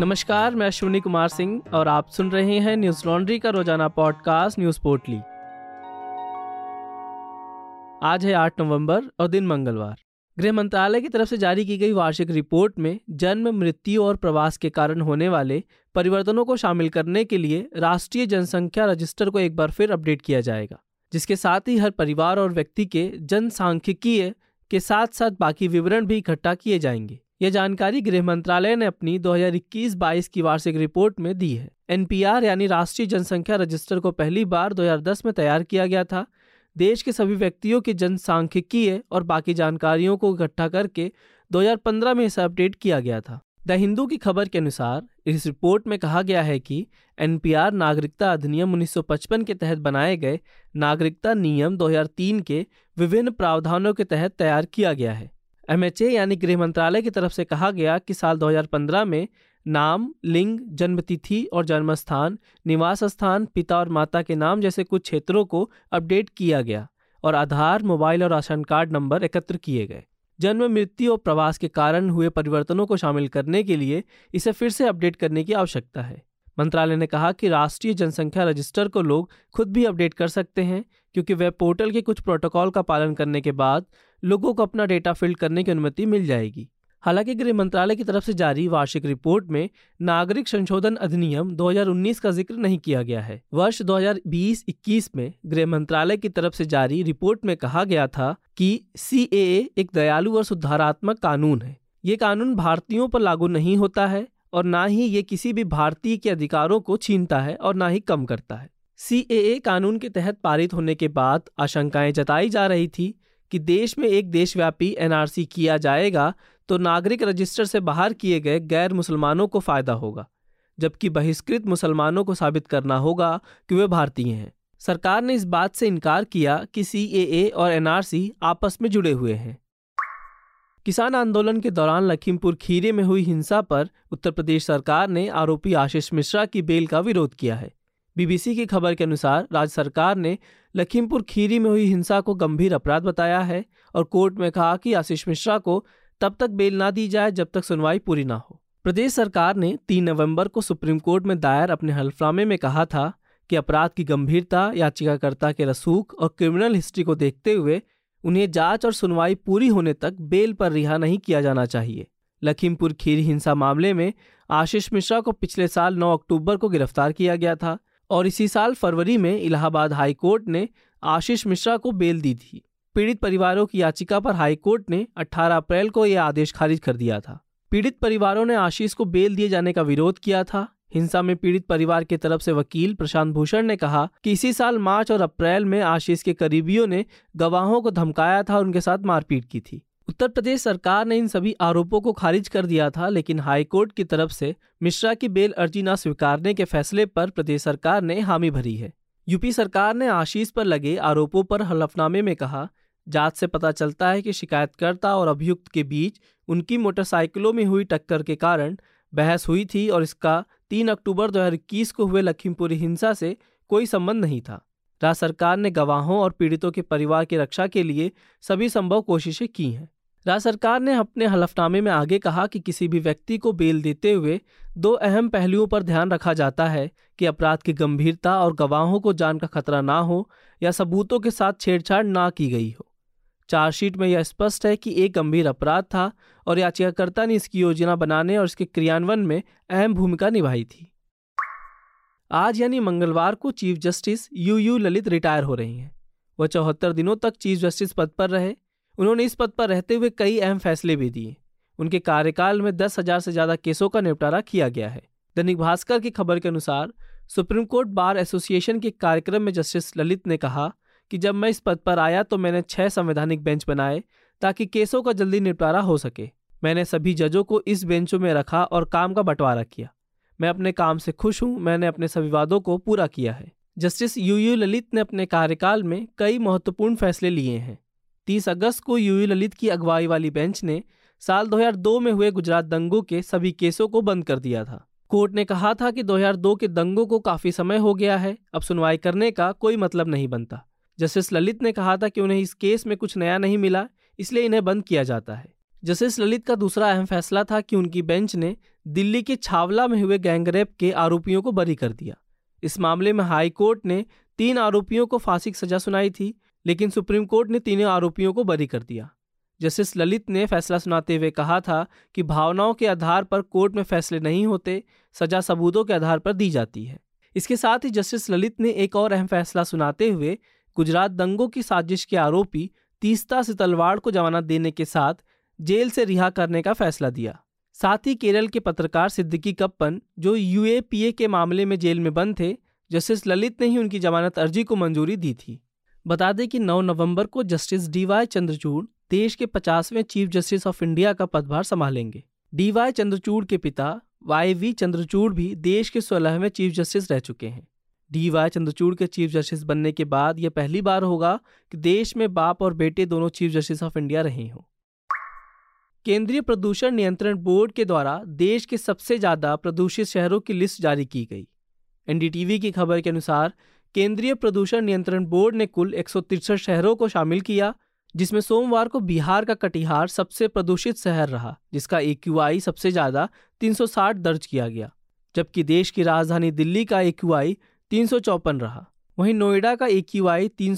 नमस्कार, मैं अश्विनी कुमार सिंह और आप सुन रहे हैं न्यूज़ लॉन्ड्री का रोज़ाना पॉडकास्ट न्यूज़ पोर्टली। आज है 8 नवंबर और दिन मंगलवार। गृह मंत्रालय की तरफ़ से जारी की गई वार्षिक रिपोर्ट में जन्म, मृत्यु और प्रवास के कारण होने वाले परिवर्तनों को शामिल करने के लिए राष्ट्रीय जनसंख्या रजिस्टर को एक बार फिर अपडेट किया जाएगा, जिसके साथ ही हर परिवार और व्यक्ति के जनसांख्यिकीय के साथ साथ बाकी विवरण भी इकट्ठा किए जाएँगे। यह जानकारी गृह मंत्रालय ने अपनी 2021-22 की वार्षिक रिपोर्ट में दी है। एनपीआर यानी राष्ट्रीय जनसंख्या रजिस्टर को पहली बार 2010 में तैयार किया गया था। देश के सभी व्यक्तियों की जनसांख्यिकीय और बाकी जानकारियों को इकट्ठा करके 2015 में इसे अपडेट किया गया था। द हिंदू की खबर के अनुसार, इस रिपोर्ट में कहा गया है कि एनपीआर नागरिकता अधिनियम 1955 के तहत बनाए गए नागरिकता नियम 2003 के विभिन्न प्रावधानों के तहत तैयार किया गया है। एमएचए यानी गृह मंत्रालय की तरफ़ से कहा गया कि साल 2015 में नाम, लिंग, जन्मतिथि और जन्म स्थान निवास स्थान पिता और माता के नाम जैसे कुछ क्षेत्रों को अपडेट किया गया और आधार, मोबाइल और राशन कार्ड नंबर एकत्र किए गए। जन्म, मृत्यु और प्रवास के कारण हुए परिवर्तनों को शामिल करने के लिए इसे फिर से अपडेट करने की आवश्यकता है। मंत्रालय ने कहा कि राष्ट्रीय जनसंख्या रजिस्टर को लोग खुद भी अपडेट कर सकते हैं, क्योंकि वेब पोर्टल के कुछ प्रोटोकॉल का पालन करने के बाद लोगों को अपना डेटा फिल्ड करने की अनुमति मिल जाएगी। हालाँकि गृह मंत्रालय की तरफ़ से जारी वार्षिक रिपोर्ट में नागरिक संशोधन अधिनियम 2019 का ज़िक्र नहीं किया गया है। वर्ष 2020-21 में गृह मंत्रालय की तरफ़ से जारी रिपोर्ट में कहा गया था कि सी एक दयालु और सुधारात्मक कानून है। ये कानून भारतीयों पर लागू नहीं होता है और ना ही ये किसी भी भारतीय के अधिकारों को छीनता है और ना ही कम करता है। सीएए कानून के तहत पारित होने के बाद आशंकाएँ जताई जा रही थी कि देश में एक देशव्यापी एनआरसी किया जाएगा तो नागरिक रजिस्टर से बाहर किए गए गैर मुसलमानों को फ़ायदा होगा, जबकि बहिष्कृत मुसलमानों को साबित करना होगा कि वे भारतीय हैं। सरकार ने इस बात से इनकार किया कि सी और एनआरसी आपस में जुड़े हुए हैं। किसान आंदोलन के दौरान लखीमपुर खीरे में हुई हिंसा पर उत्तर प्रदेश सरकार ने आरोपी आशीष मिश्रा की बेल का विरोध किया है। बीबीसी की खबर के अनुसार राज्य सरकार ने लखीमपुर खीरी में हुई हिंसा को गंभीर अपराध बताया है और कोर्ट में कहा कि आशीष मिश्रा को तब तक बेल ना दी जाए जब तक सुनवाई पूरी ना हो। प्रदेश सरकार ने 3 नवंबर को सुप्रीम कोर्ट में दायर अपने हल्फनामे में कहा था कि अपराध की गंभीरता, याचिकाकर्ता के रसूख और क्रिमिनल हिस्ट्री को देखते हुए उन्हें जाँच और सुनवाई पूरी होने तक बेल पर रिहा नहीं किया जाना चाहिए। लखीमपुर खीरी हिंसा मामले में आशीष मिश्रा को पिछले साल 9 अक्टूबर को गिरफ़्तार किया गया था और इसी साल फरवरी में इलाहाबाद हाईकोर्ट ने आशीष मिश्रा को बेल दी थी। पीड़ित परिवारों की याचिका पर हाईकोर्ट ने 18 अप्रैल को यह आदेश खारिज कर दिया था। पीड़ित परिवारों ने आशीष को बेल दिए जाने का विरोध किया था। हिंसा में पीड़ित परिवार की तरफ़ से वकील प्रशांत भूषण ने कहा कि इसी साल मार्च और अप्रैल में आशीष के करीबियों ने गवाहों को धमकाया था और उनके साथ मारपीट की थी। उत्तर प्रदेश सरकार ने इन सभी आरोपों को खारिज कर दिया था, लेकिन हाईकोर्ट की तरफ़ से मिश्रा की बेल अर्जी न स्वीकारने के फैसले पर प्रदेश सरकार ने हामी भरी है। यूपी सरकार ने आशीष पर लगे आरोपों पर हलफनामे में कहा, जाँच से पता चलता है कि शिकायतकर्ता और अभियुक्त के बीच उनकी मोटरसाइकिलों में हुई टक्कर के कारण बहस हुई थी और इसका 3 अक्टूबर 2021 को हुए लखीमपुरी हिंसा से कोई संबंध नहीं था। राज्य सरकार ने गवाहों और पीड़ितों के परिवार की रक्षा के लिए सभी संभव कोशिशें की हैं। राज्य सरकार ने अपने हलफनामे में आगे कहा कि किसी भी व्यक्ति को बेल देते हुए दो अहम पहलुओं पर ध्यान रखा जाता है कि अपराध की गंभीरता और गवाहों को जान का खतरा ना हो या सबूतों के साथ छेड़छाड़ ना की गई हो। चार्जशीट में यह स्पष्ट है कि एक गंभीर अपराध था और याचिकाकर्ता ने इसकी योजना बनाने और इसके क्रियान्वयन में अहम भूमिका निभाई थी। आज यानी मंगलवार को chief justice U U Lalit retire हो रही हैं। वह चौहत्तर दिनों तक चीफ जस्टिस पद पर रहे। उन्होंने इस पद पर रहते हुए कई अहम फैसले भी दिए। उनके कार्यकाल में दस हज़ार से ज़्यादा केसों का निपटारा किया गया है। दैनिक भास्कर की खबर के अनुसार सुप्रीम कोर्ट बार एसोसिएशन के कार्यक्रम में जस्टिस ललित ने कहा कि जब मैं इस पद पर आया तो मैंने छह संवैधानिक बेंच बनाए ताकि केसों का जल्दी निपटारा हो सके। मैंने सभी जजों को इस बेंचों में रखा और काम का बंटवारा किया। मैं अपने काम से खुश हूँ, मैंने अपने सभी वादों को पूरा किया है। जस्टिस यू यू ललित ने अपने कार्यकाल में कई महत्वपूर्ण फैसले लिए हैं। 30 अगस्त को यू यू ललित की अगुवाई वाली बेंच ने साल 2002 में हुए गुजरात दंगों के सभी केसों को बंद कर दिया था। कोर्ट ने कहा था कि 2002 के दंगों को काफ़ी समय हो गया है, अब सुनवाई करने का कोई मतलब नहीं बनता। जस्टिस ललित ने कहा था कि उन्हें इस केस में कुछ नया नहीं मिला, इसलिए इन्हें बंद किया जाता है। जस्टिस ललित का दूसरा अहम फैसला था कि उनकी बेंच ने दिल्ली के छावला में हुए गैंगरेप के आरोपियों को बरी कर दिया। इस मामले में हाई कोर्ट ने तीन आरोपियों को फांसी की सजा सुनाई थी, लेकिन सुप्रीम कोर्ट ने तीनों आरोपियों को बरी कर दिया। जस्टिस ललित ने फैसला सुनाते हुए कहा था कि भावनाओं के आधार पर कोर्ट में फैसले नहीं होते, सजा सबूतों के आधार पर दी जाती है। इसके साथ ही जस्टिस ललित ने एक और अहम फैसला सुनाते हुए गुजरात दंगों की साजिश के आरोपी तीस्ता सितलवाड़ को जमानत देने के साथ जेल से रिहा करने का फैसला दिया। साथ ही केरल के पत्रकार सिद्दीकी कप्पन, जो यूएपीए के मामले में जेल में बंद थे, जस्टिस ललित ने ही उनकी जमानत अर्जी को मंजूरी दी थी। बता दें कि 9 नवंबर को जस्टिस डीवाई चंद्रचूड़ देश के पचासवें चीफ जस्टिस ऑफ़ इंडिया का पदभार संभालेंगे। डीवाई चंद्रचूड़ के पिता वाई वी चंद्रचूड़ भी देश के सोलहवें चीफ जस्टिस रह चुके हैं। डी वाई चंद्रचूड़ के चीफ जस्टिस बनने के बाद यह पहली बार होगा कि देश में बाप और बेटे दोनों चीफ जस्टिस ऑफ़ इंडिया रहे हों। केंद्रीय प्रदूषण नियंत्रण बोर्ड के द्वारा देश के सबसे ज़्यादा प्रदूषित शहरों की लिस्ट जारी की गई। एनडीटीवी की खबर के अनुसार, केंद्रीय प्रदूषण नियंत्रण बोर्ड ने कुल एक शहरों को शामिल किया, जिसमें सोमवार को बिहार का कटिहार सबसे प्रदूषित शहर रहा, जिसका ए सबसे ज़्यादा 360 दर्ज किया गया, जबकि देश की राजधानी दिल्ली का ए तीन रहा। वहीं नोएडा का ए क्यू आई तीन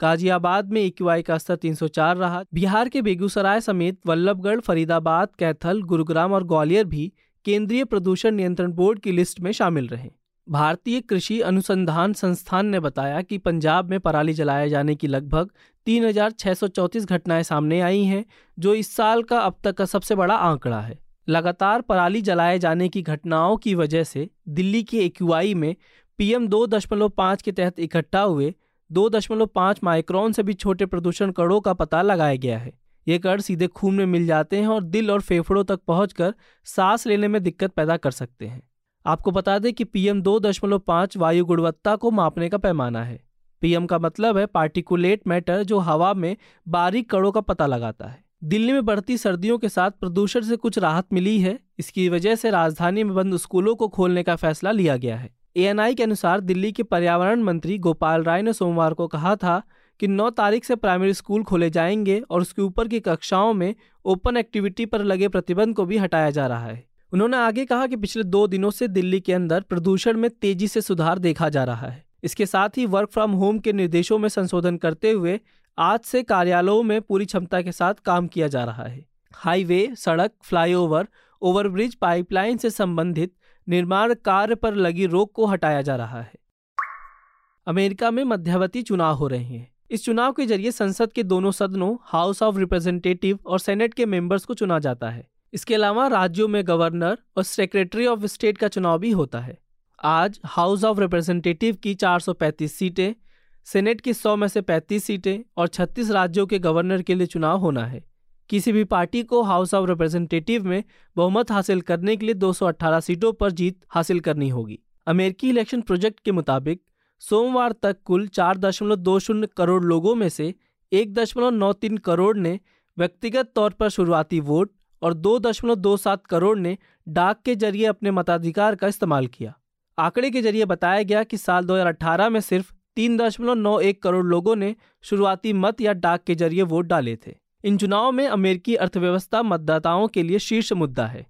गाजियाबाद में एक ए का स्तर 304 रहा। बिहार के बेगूसराय समेत वल्लभगढ़ फरीदाबाद कैथल गुरुग्राम और ग्वालियर भी केंद्रीय प्रदूषण नियंत्रण बोर्ड की लिस्ट में शामिल रहे। भारतीय कृषि अनुसंधान संस्थान ने बताया कि पंजाब में पराली जलाए जाने की लगभग 3,634 घटनाएँ सामने आई हैं जो इस साल का अब तक का सबसे बड़ा आंकड़ा है। लगातार पराली जलाए जाने की घटनाओं की वजह से दिल्ली के एक्यूआई में पीएम दो दशमलव पाँच के तहत इकट्ठा हुए दो दशमलव पाँच माइक्रोन से भी छोटे प्रदूषण कणों का पता लगाया गया है। ये कण सीधे खून में मिल जाते हैं और दिल और फेफड़ों तक पहुंचकर सांस लेने में दिक्कत पैदा कर सकते हैं। आपको बता दें कि पीएम दो दशमलव पाँच वायु गुणवत्ता को मापने का पैमाना है। पीएम का मतलब है पार्टिकुलेट मैटर जो हवा में बारीक कणों का पता लगाता है। दिल्ली में बढ़ती सर्दियों के साथ प्रदूषण से कुछ राहत मिली है। इसकी वजह से राजधानी में बंद स्कूलों को खोलने का फैसला लिया गया है। एएनआई के अनुसार दिल्ली के पर्यावरण मंत्री गोपाल राय ने सोमवार को कहा था कि 9 तारीख से प्राइमरी स्कूल खोले जाएँगे और उसके ऊपर की कक्षाओं में ओपन एक्टिविटी पर लगे प्रतिबंध को भी हटाया जा रहा है। उन्होंने आगे कहा कि पिछले दो दिनों से दिल्ली के अंदर प्रदूषण में तेज़ी से सुधार देखा जा रहा है। इसके साथ ही वर्क फ्रॉम होम के निर्देशों में संशोधन करते हुए आज से कार्यालयों में पूरी क्षमता के साथ काम किया जा रहा है। हाईवे, सड़क, फ्लाईओवर, ओवरब्रिज पाइपलाइन से संबंधित निर्माण कार्य पर लगी रोक को हटाया जा रहा है। अमेरिका में मध्यावधि चुनाव हो रहे हैं। इस चुनाव के ज़रिए संसद के दोनों सदनों हाउस ऑफ़ रिप्रेजेंटेटिव और सेनेट के मेंबर्स को चुना जाता है। इसके अलावा राज्यों में गवर्नर और सेक्रेटरी ऑफ़ स्टेट का चुनाव भी होता है। आज हाउस ऑफ़ रिप्रेजेंटेटिव की 435 सीटें सेनेट की 100 में से 35 सीटें और 36 राज्यों के गवर्नर के लिए चुनाव होना है। किसी भी पार्टी को हाउस ऑफ़ रिप्रेजेंटेटिव में बहुमत हासिल करने के लिए 218 सीटों पर जीत हासिल करनी होगी। अमेरिकी इलेक्शन प्रोजेक्ट के मुताबिक, सोमवार तक कुल चार दशमलव दो शून्य करोड़ लोगों में से एक दशमलव नौ तीन करोड़ ने व्यक्तिगत तौर पर शुरुआती वोट और दो दशमलव दो सात करोड़ ने डाक के ज़रिए अपने मताधिकार का इस्तेमाल किया। आंकड़े के ज़रिए बताया गया कि साल 2018 में सिर्फ़ तीन दशमलव नौ एक करोड़ लोगों ने शुरुआती मत या डाक के ज़रिए वोट डाले थे। इन चुनाव में अमेरिकी अर्थव्यवस्था मतदाताओं के लिए शीर्ष मुद्दा है।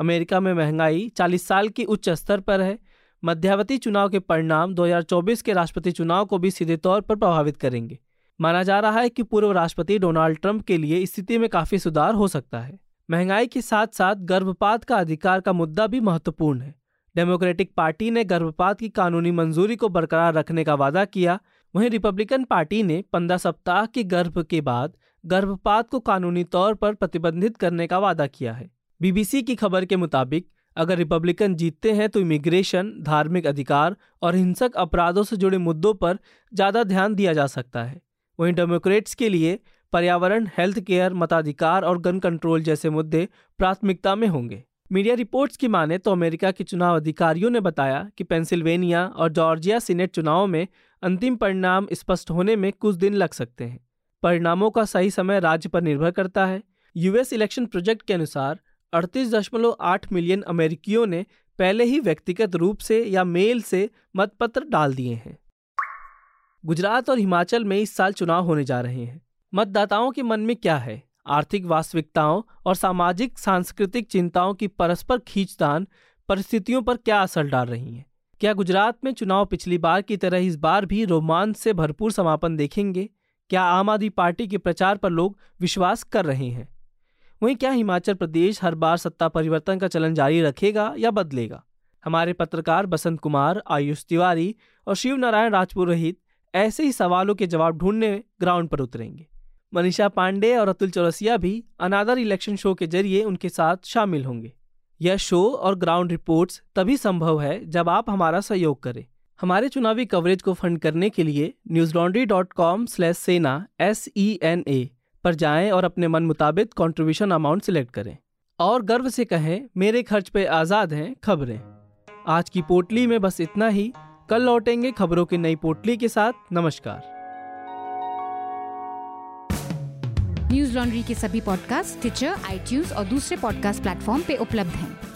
अमेरिका में महँगाई 40 साल की उच्च स्तर पर है। मध्यावधि चुनाव के परिणाम 2024 के राष्ट्रपति चुनाव को भी सीधे तौर पर प्रभावित करेंगे। माना जा रहा है कि पूर्व राष्ट्रपति डोनाल्ड ट्रंप के लिए स्थिति में काफ़ी सुधार हो सकता है। महँगाई के साथ साथ गर्भपात का अधिकार का मुद्दा भी महत्वपूर्ण है। डेमोक्रेटिक पार्टी ने गर्भपात की कानूनी मंजूरी को बरकरार रखने का वादा किया। वहीं रिपब्लिकन पार्टी ने पंद्रह सप्ताह के गर्भ के बाद गर्भपात को कानूनी तौर पर प्रतिबंधित करने का वादा किया है। बीबीसी की खबर के मुताबिक, अगर रिपब्लिकन जीतते हैं तो इमिग्रेशन धार्मिक अधिकार और हिंसक अपराधों से जुड़े मुद्दों पर ज़्यादा ध्यान दिया जा सकता है। वहीं डेमोक्रेट्स के लिए पर्यावरण हेल्थ केयर मताधिकार और गन कंट्रोल जैसे मुद्दे प्राथमिकता में होंगे। मीडिया रिपोर्ट्स की माने तो अमेरिका के चुनाव अधिकारियों ने बताया कि पेंसिल्वेनिया और जॉर्जिया सीनेट चुनावों में अंतिम परिणाम स्पष्ट होने में कुछ दिन लग सकते हैं। परिणामों का सही समय राज्य पर निर्भर करता है। यूएस इलेक्शन प्रोजेक्ट के अनुसार, अड़तीस दशमलव आठ मिलियन अमेरिकियों ने पहले ही व्यक्तिगत रूप से या मेल से मतपत्र डाल दिए हैं। गुजरात और हिमाचल में इस साल चुनाव होने जा रहे हैं। मतदाताओं के मन में क्या है? आर्थिक वास्तविकताओं और सामाजिक, सांस्कृतिक चिंताओं की परस्पर खींचतान परिस्थितियों पर क्या असर डाल रही है? क्या गुजरात में चुनाव पिछली बार की तरह इस बार भी रोमांच से भरपूर समापन देखेंगे? क्या आम आदमी पार्टी के प्रचार पर लोग विश्वास कर रहे हैं? वहीं क्या हिमाचल प्रदेश हर बार सत्ता परिवर्तन का चलन जारी रखेगा या बदलेगा? हमारे पत्रकार बसंत कुमार, आयुष तिवारी और शिव नारायण राजपुरोहित ऐसे ही सवालों के जवाब ढूँढने ग्राउंड पर उतरेंगे। मनीषा पांडे और अतुल चौरसिया भी अनादर इलेक्शन शो के ज़रिए उनके साथ शामिल होंगे। यह शो और ग्राउंड रिपोर्ट्स तभी संभव है जब आप हमारा सहयोग करें। हमारे चुनावी कवरेज को फंड करने के लिए News Laundry dot com slash Sena S E N A पर जाएँ और अपने मन मुताबिक कंट्रीब्यूशन अमाउंट सिलेक्ट करें। और गर्व से कहें, मेरे खर्च पे आज़ाद हैं खबरें। आज की पोटली में बस इतना ही। कल लौटेंगे खबरों की नई पोटली के साथ। नमस्कार। न्यूज़ लॉन्ड्री के सभी पॉडकास्ट ट्विटर आईटीज और दूसरे पॉडकास्ट प्लेटफॉर्म पे उपलब्ध हैं।